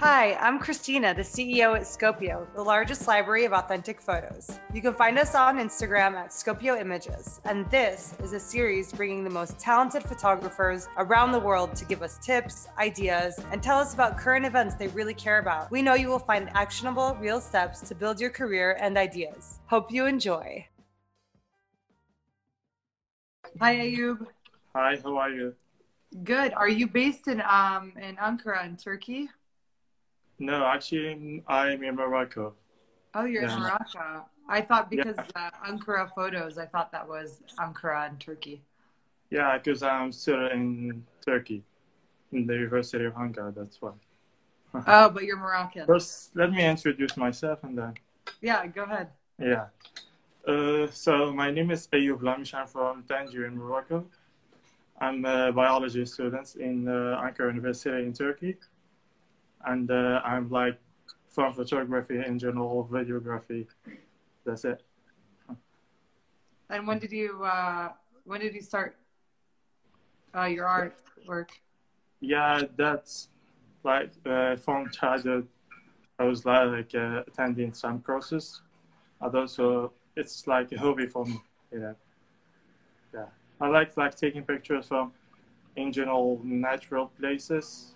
Hi, I'm Christina, the CEO at Scopio, the largest library of authentic photos. You can find us on Instagram at Scopio Images, and this is a series bringing the most talented photographers around the world to give us tips, ideas, and tell us about current events they really care about. We know you will find actionable, real steps to build your career and ideas. Hope you enjoy. Hi, Ayoub. Hi, how are you? Good. Are you based in um in Ankara in Turkey? No, actually, I'm in Morocco. Oh, you're yeah. in Morocco. I thought because yeah. uh, Ankara photos, I thought that was Ankara in Turkey. Yeah, because I'm still in Turkey, in the University of Ankara. That's why. oh, but you're Moroccan. First, let me introduce myself and then. Yeah, go ahead. Yeah. Uh, so my name is Ayoub Lamish. I'm from Tangier in Morocco. I'm a biology student in uh, Ankara University in Turkey and uh, I'm like from photography in general, videography. That's it. And when did you uh, when did you start uh, your art work? Yeah, that's like uh, from childhood. I was like uh, attending some courses, and so it's like a hobby for me. You know, yeah. I like like taking pictures from in general natural places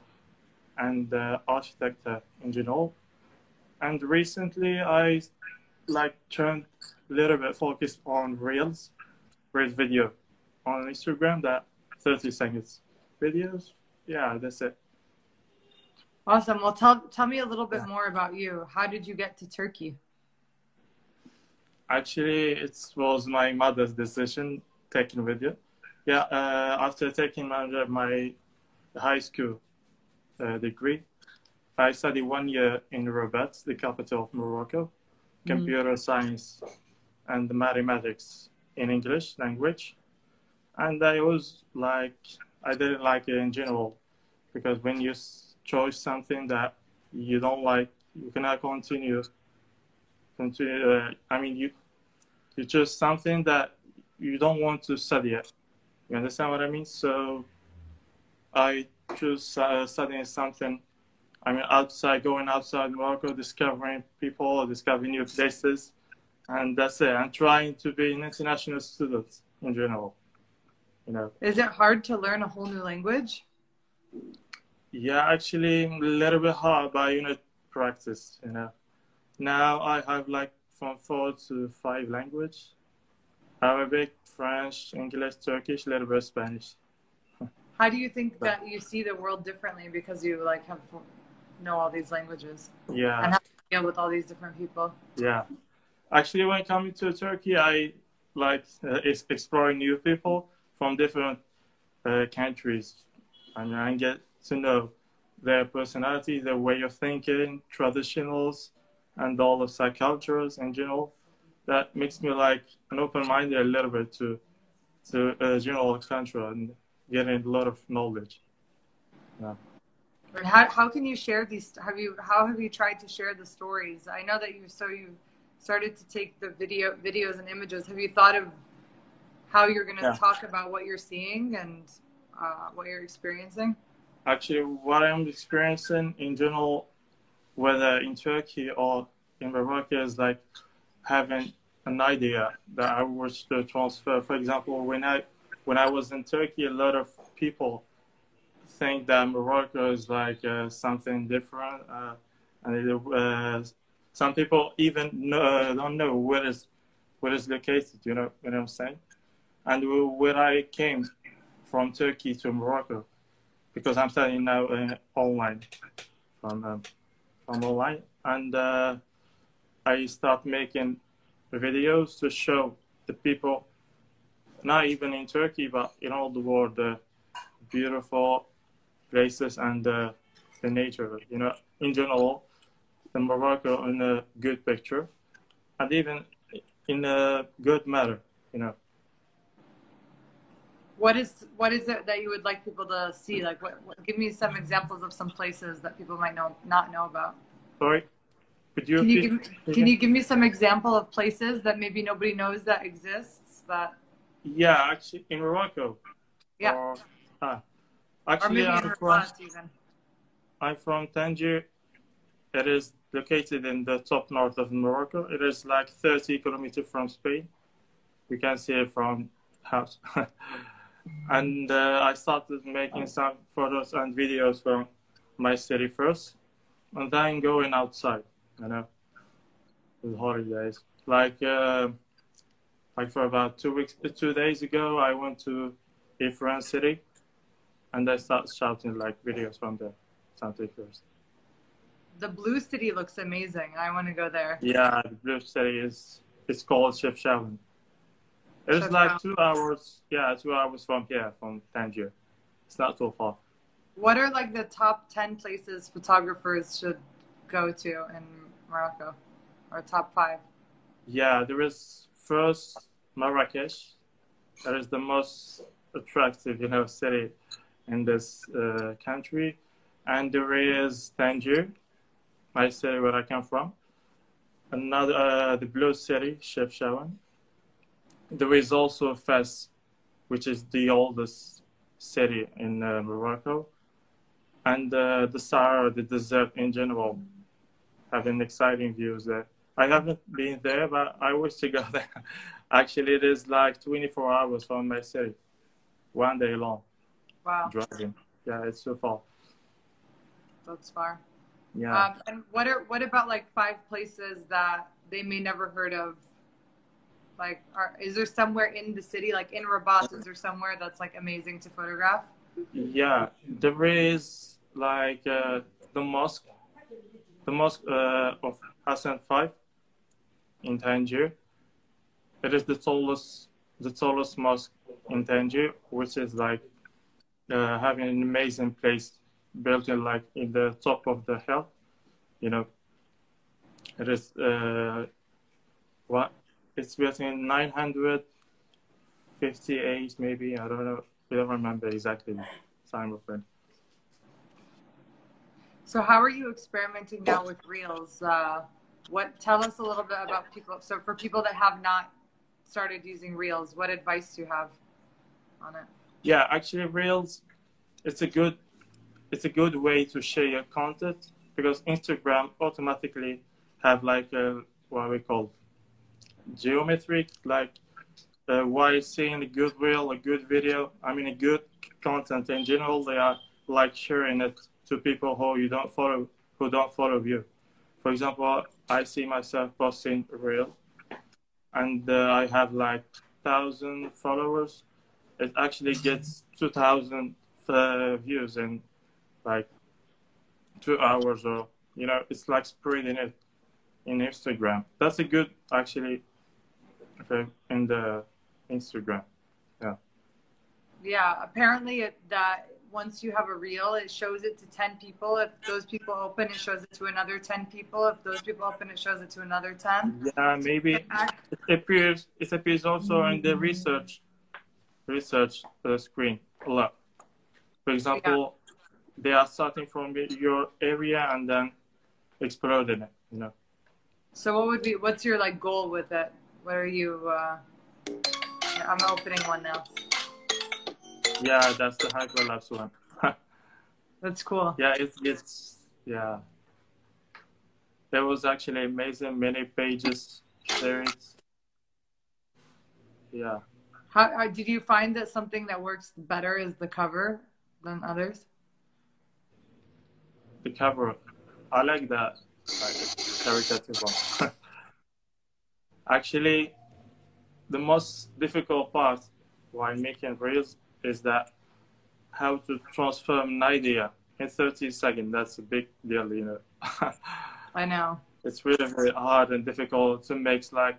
and uh, architecture in general. And recently, I like turned a little bit focused on reels, reels video on Instagram. That 30 seconds videos. Yeah, that's it. Awesome. Well, tell tell me a little bit yeah. more about you. How did you get to Turkey? Actually, it was my mother's decision taking video. Yeah, uh, after taking my, my high school degree. I studied one year in Rabat, the capital of Morocco, mm-hmm. computer mm. science and mathematics in English language. And I was like, I didn't like it in general because when you choose something that you don't like, you cannot continue. Continue. Uh, I mean, you you choose something that you don't want to study it. You understand what I mean? So I choose uh, studying something. I mean, outside, going outside Morocco, discovering people, discovering new places, and that's it. I'm trying to be an international student in general. You know. Is it hard to learn a whole new language? Yeah, actually, a little bit hard, but you know, practice. You know. Now I have like from four to five language. Arabic, French, English, Turkish, a little bit Spanish. How do you think that you see the world differently because you like have know all these languages? Yeah. And how to deal with all these different people? Yeah. Actually, when coming to Turkey, I like uh, exploring new people from different uh, countries. I mean, I get to know their personality, their way of thinking, traditionals, and all of their cultures in general. That makes me like an open-minded a little bit to to uh, general culture and getting a lot of knowledge. Yeah. And how, how can you share these? Have you how have you tried to share the stories? I know that you so you started to take the video videos and images. Have you thought of how you're going to yeah. talk about what you're seeing and uh, what you're experiencing? Actually, what I'm experiencing in general, whether in Turkey or in Morocco, is like having an idea that I wish to transfer. For example, when I when I was in Turkey, a lot of people think that Morocco is like uh, something different, uh, and it, uh, some people even know, don't know where is where is located. You know what I'm saying? And when I came from Turkey to Morocco, because I'm studying now uh, online from um, from online, and uh, I start making videos to show the people not even in Turkey, but in all the world, the beautiful places and the, the nature, you know, in general, the Morocco in a good picture, and even in a good matter, you know. What is what is it that you would like people to see? Like, what, what give me some examples of some places that people might know not know about. Sorry, could you? Can you give, can you give me some example of places that maybe nobody knows that exists that yeah, actually, in Morocco. Yeah. Or, ah, actually, I'm from, I'm from Tangier, it is located in the top north of Morocco. It is like 30 kilometers from Spain. We can see it from house. and uh, I started making some photos and videos from my city first, and then going outside. You know, with holidays. Like, uh, like for about two weeks, two days ago, I went to Ifrane city, and I started shouting like videos from. Santa Cruz. The Blue City looks amazing. I want to go there. Yeah, the Blue City is it's called Chefchaouen. It's like two hours. Yeah, two hours from here, from Tangier. It's not so far. What are like the top ten places photographers should go to in Morocco, or top five? Yeah, there is first Marrakesh. That is the most attractive, you know, city in this uh, country, and there is Tangier, my city where I come from. Another, uh, the Blue City, Chefchaouen. There is also Fez, which is the oldest city in uh, Morocco, and uh, the Sahara, the desert in general, having exciting views there. I haven't been there, but I wish to go there. Actually, it is like 24 hours from my city, one day long. Wow. Driving. Yeah, it's so far. That's far. Yeah. Um, and what are what about like five places that they may never heard of? Like, are, is there somewhere in the city, like in Rabat, is there somewhere that's like amazing to photograph? Yeah, there is like uh, the mosque, the mosque uh, of Hassan V in Tangier. It is the tallest, the tallest mosque in Tangier, which is like uh, having an amazing place built in like in the top of the hill. You know, it is uh, what it's built in 958 maybe. I don't know. I don't remember exactly the time of it. So how are you experimenting now with reels? Uh, what tell us a little bit about people. So for people that have not started using reels, what advice do you have on it? Yeah, actually, reels. It's a good it's a good way to share your content because Instagram automatically have like a, what we call geometric, like uh, while seeing a good reel, a good video, I mean a good content in general, they are like sharing it to people who you don't follow, who don't follow you. For example, I see myself posting real, and uh, I have like thousand followers. It actually gets two thousand uh, views in like two hours or you know it's like spreading it in instagram. That's a good actually okay in the instagram. Yeah. Yeah apparently it, that once you have a reel it shows it to 10 people. If those people open it shows it to another 10 people. If those people open it shows it to another 10 yeah maybe it appears it appears also in the research research uh, screen a lot. For example yeah they are starting from your area and then exploding it you know. So what would be what's your like goal with it? What are you uh i'm opening one now yeah that's the hyperlapse one. That's cool. Yeah it's it's yeah. There was actually amazing many pages series yeah. How, how did you find that something that works better is the cover than others? The cover. I like that, like caritative one. Actually, the most difficult part while making reels is that how to transform an idea in 30 seconds. That's a big deal, you know. I know. It's really very hard and difficult to make like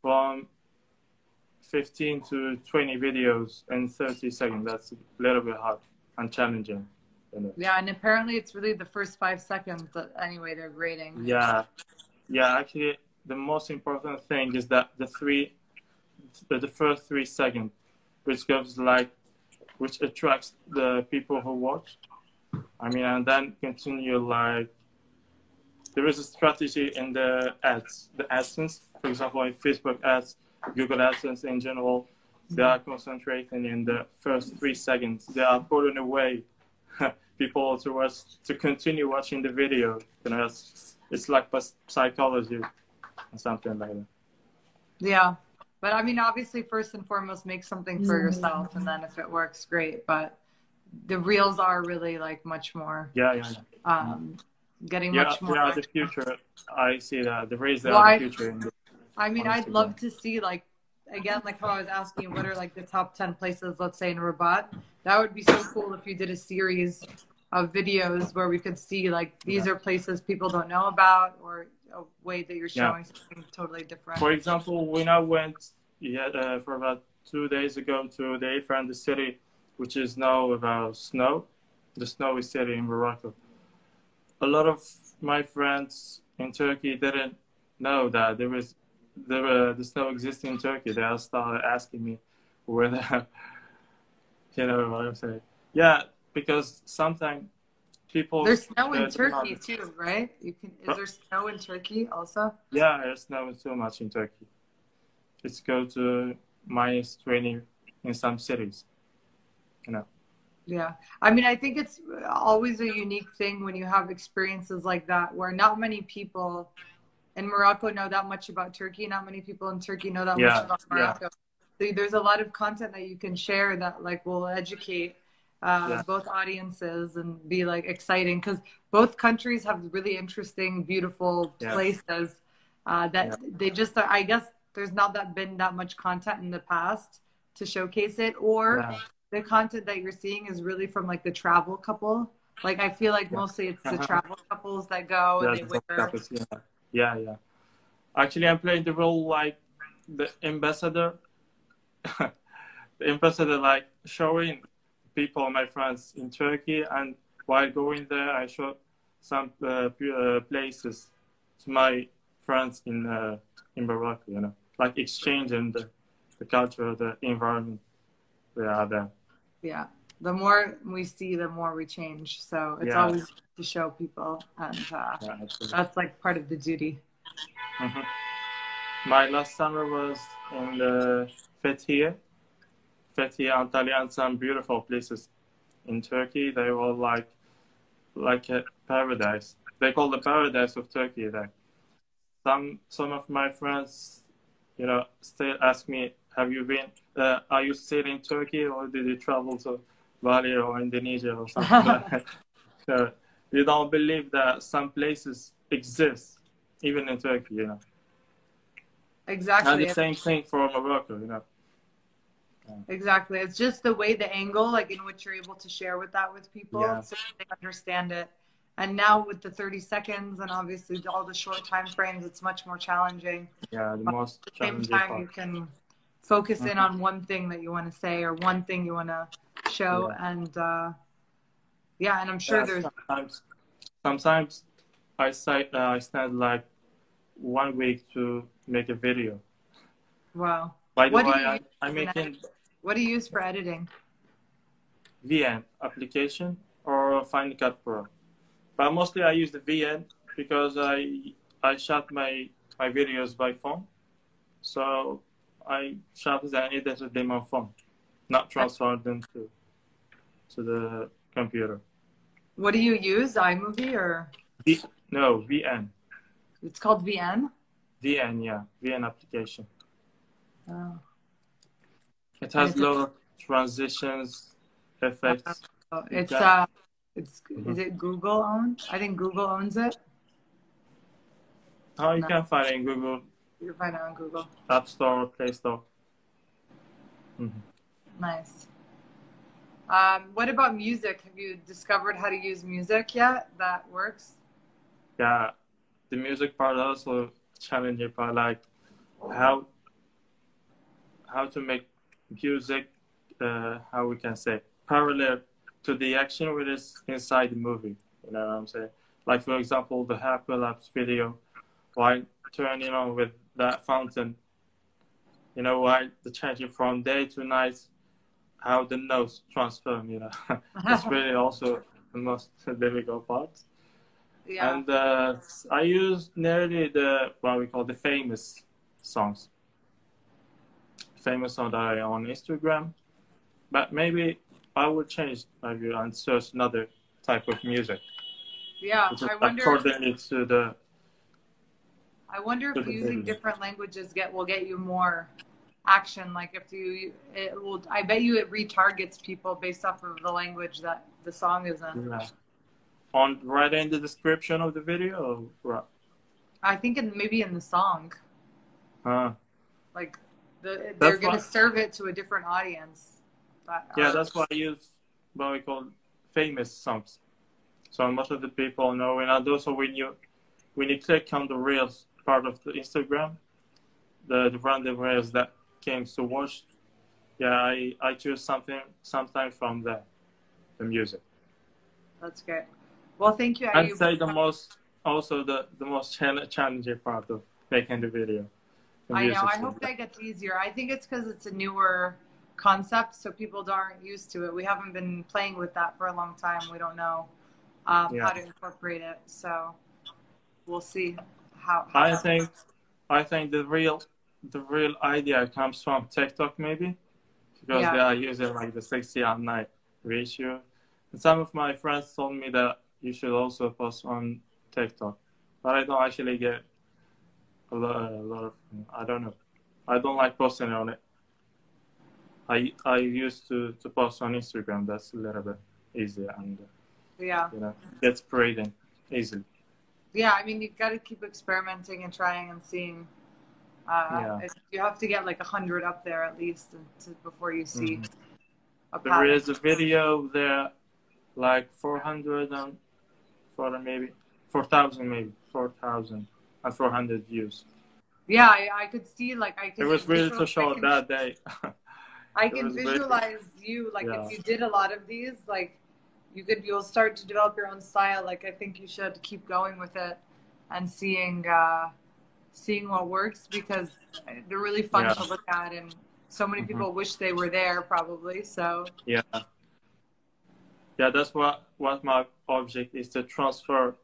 from 15 to 20 videos in 30 seconds. That's a little bit hard and challenging. Yeah, and apparently it's really the first five seconds that anyway they're grading. Yeah, yeah. Actually, the most important thing is that the three, the, the first three seconds, which gives like, which attracts the people who watch. I mean, and then continue like. There is a strategy in the ads, the AdSense, for example, in Facebook ads, Google AdSense in general, they are concentrating in the first three seconds. They are pulling away people to watch to continue watching the video. You know, it's, it's like psychology or something like that. Yeah. But I mean, obviously, first and foremost, make something for yourself, and then if it works, great. But the reels are really like much more. Yeah, yeah. yeah. Um, getting yeah, much more. Yeah, the future. I see that the reels well, are the future. I mean, I'd love to see like again, like how I was asking, what are like the top ten places? Let's say in Rabat. That would be so cool if you did a series of videos where we could see like these yeah. are places people don't know about or a way that you're showing yeah. something totally different. For example, when I went yeah, uh, for about two days ago to the Ifrane city, which is now about snow, the snowy city in Morocco. A lot of my friends in Turkey didn't know that there was the, uh, the snow exists in Turkey. They all started asking me whether, you know what I'm saying. Yeah, because sometimes people. There's snow in Turkey too, right? You can. Is there snow in Turkey also? Yeah, there's snow so much in Turkey. It's go to minus twenty in some cities. You know. Yeah. I mean, I think it's always a unique thing when you have experiences like that where not many people in Morocco know that much about Turkey. Not many people in Turkey know that yeah. much about Morocco. Yeah. So there's a lot of content that you can share that like will educate uh, yeah. both audiences and be like exciting because both countries have really interesting, beautiful yeah. places uh, that yeah. they just. I guess there's not that been that much content in the past to showcase it, or the content that you're seeing is really from like the travel couple. Like I feel like mostly it's the uh-huh. travel couples that go and they wear. Yeah. yeah, yeah. Actually, I'm playing the role like the ambassador. the ambassador, like showing people, my friends in Turkey, and while going there, I showed some uh, uh, places to my friends in uh, in Morocco. You know, like exchanging the, the culture, the environment they are there. Yeah, the more we see, the more we change. So it's yeah. always to show people, and uh, yeah, that's like part of the duty. Mm-hmm. My last summer was in the Fethiye, Fethiye, Antalya, and some beautiful places in Turkey. They were like like a paradise. They call the paradise of Turkey. There, some some of my friends, you know, still ask me, "Have you been? Uh, are you still in Turkey, or did you travel to Bali or Indonesia or something?" like that? So you don't believe that some places exist, even in Turkey, you know. Exactly. And the same thing for Morocco, you know. Exactly. It's just the way the angle, like in which you're able to share with that with people yeah. so they understand it. And now with the 30 seconds and obviously all the short time frames, it's much more challenging. Yeah, the most at the same time, part. you can focus mm-hmm. in on one thing that you want to say or one thing you want to show. Yeah. And uh, yeah, and I'm sure yeah, there's sometimes, sometimes I say uh, I spend like one week to make a video. Wow. By the what way, I, I'm making. What do you use for editing? VN application or Final Cut Pro, but mostly I use the VN because I I shot my my videos by phone, so I shot and edited them on phone, not transfer them to to the computer. What do you use, iMovie or? V, no, VN. It's called VN. VN, yeah, VN application. Oh. It has of transitions, effects. Oh, it's uh, it's mm-hmm. is it Google owned? I think Google owns it. Oh, you no. can find it in Google. You can find it on Google. App Store, Play Store. Mm-hmm. Nice. Um, what about music? Have you discovered how to use music yet? That works. Yeah, the music part also challenging part, like how how to make music, uh, how we can say, parallel to the action which is inside the movie. You know what I'm saying? Like for example, the hyperlapse video, while turning on with that fountain, you know, why the changing from day to night, how the notes transform. You know, that's really also the most difficult part. Yeah. And uh, I use nearly the what we call the famous songs famous on that on Instagram. But maybe I will change my view and search another type of music. Yeah, I wonder. according to the I wonder if using different languages get will get you more action. Like if you, it will. I bet you it retargets people based off of the language that the song is in. yeah. on right in the description of the video. Or, right? I think in, maybe in the song, Uh, like the, they're gonna serve it to a different audience. But, yeah, uh, that's why I use what we call famous songs. So most of the people know, and also when you when you click on the reels part of the Instagram, the the random reels that came to watch, yeah, I I choose something sometime from the the music. that's great. Well, thank you. I'd say the most also the the most challenging part of making the video. I know. I hope that gets easier. I think it's because it's a newer concept, so people aren't used to it. We haven't been playing with that for a long time. We don't know um, Yeah. how to incorporate it. So we'll see how. how I think I think the real the real idea comes from TikTok maybe because Yeah. they are using like the 60 and 9 ratio. And some of my friends told me that you should also post on TikTok, but I don't actually get a lot, a lot of I don't know. I don't like posting on it. I I used to, to post on Instagram. That's a little bit easier and Yeah, you know gets spreading easily. yeah. I mean, you've got to keep experimenting and trying and seeing. Uh, Yeah. You have to get like a hundred up there at least to, before you see Mhm. a There a video there, like 400 and for maybe 4,000 maybe 4,000 and 400 views. Yeah, I, I could see like I could. It was really short I can, that day. I can was really- visualize you like Yeah. if you did a lot of these, like you could you'll start to develop your own style. Like I think you should keep going with it and seeing uh, seeing what works because they're really fun Yeah. to look at and so many Mhm. people wish they were there probably. So yeah, yeah. That's what what my object is to transfer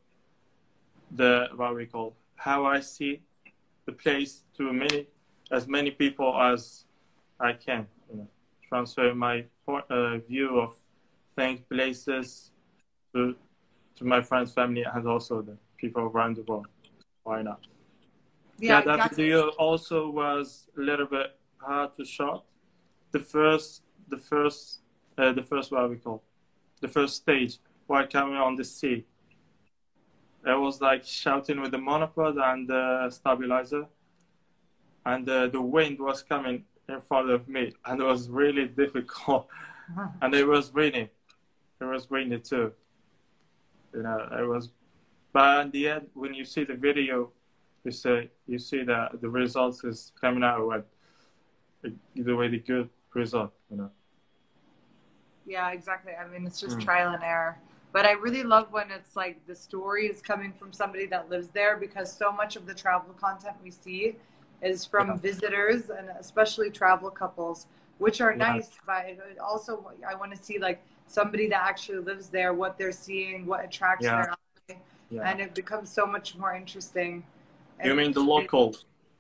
the what we call how I see the place to many as many people as I can. You know, transfer my uh, view of things, places to to my friends, family, and also the people around the world. Why not? yeah, Yeah, that exactly. video also was a little bit hard to shot. The first, the first, uh, the first what we call, the first stage while coming on the sea. I was like shouting with the monopod and the stabilizer, and uh, the wind was coming in front of me, and it was really difficult. and it was raining. It was raining too. You know, it was. But in the end, when you see the video, you say you see that the results is coming out with the way the good result. You know. Yeah, exactly. I mean, it's just Mm. trial and error. But I really love when it's like the story is coming from somebody that lives there because so much of the travel content we see is from Yeah. visitors and especially travel couples, which are Yeah. nice. But also, I want to see like somebody that actually lives there, what they're seeing, what attracts Yeah. their eye, Yeah. and it becomes so much more interesting. you mean the local,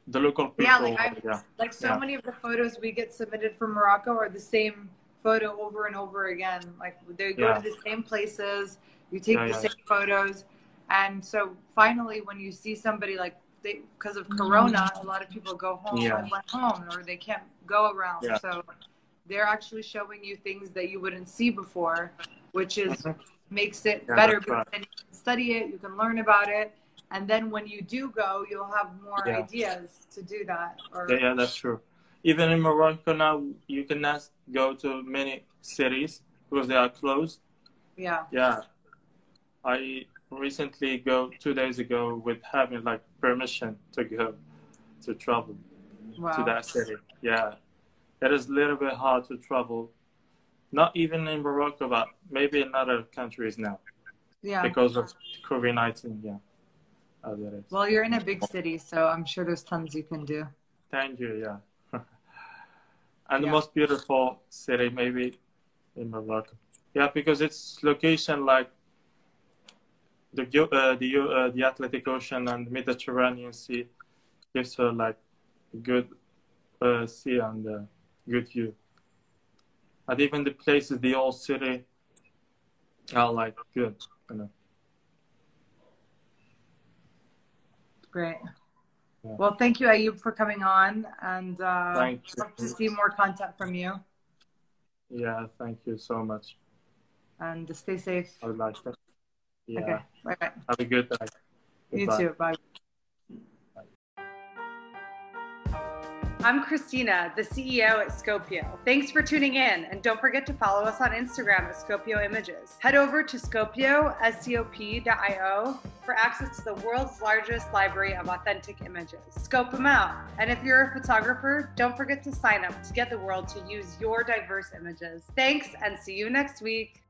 the local people? Yeah, like I- yeah. like so many of the photos we get submitted from Morocco are the same photo over and over again. Like they go Yeah. to the same places, you take Yeah, the yeah. same photos, and so finally, when you see somebody like they because of Corona, a lot of people go home Yeah. went home, or they can't go around. So they're actually showing you things that you wouldn't see before, which is Mhm. makes it better because right. you can study it, you can learn about it, and then when you do go, you'll have more ideas to do that. Or yeah, that's true. Even in Morocco now, you cannot go to many cities because they are closed. yeah. Yeah, I recently go two days ago with having like permission to go to travel Wow. to that city. Yeah, it is a little bit hard to travel. Not even in Morocco, but maybe in other countries now Yeah. because of COVID nineteen. Yeah, as it is. Well, you're in a big city, so I'm sure there's tons you can do. Thank you. Yeah, and the Yeah. most beautiful city maybe in Morocco. Yeah, because its location like the uh, the uh, the Atlantic Ocean and Mediterranean Sea gives her like a good uh, sea and uh, good view. And even the places, the old city, Oh, like good. You know. Great. Yeah. Well, thank you, Ayoub, for coming on, and uh, Thank hope to see more content from you. Yeah, thank you so much. And stay safe. I would like. Yeah. Okay. Bye. Have a good day. You Goodbye. too. Bye. I'm Christina, the CEO at Scopio. Thanks for tuning in, and don't forget to follow us on Instagram at Scopio Images. Head over to Scopio, for access to the world's largest library of authentic images. Scope them out. And if you're a photographer, don't forget to sign up to get the world to use your diverse images. Thanks, and see you next week.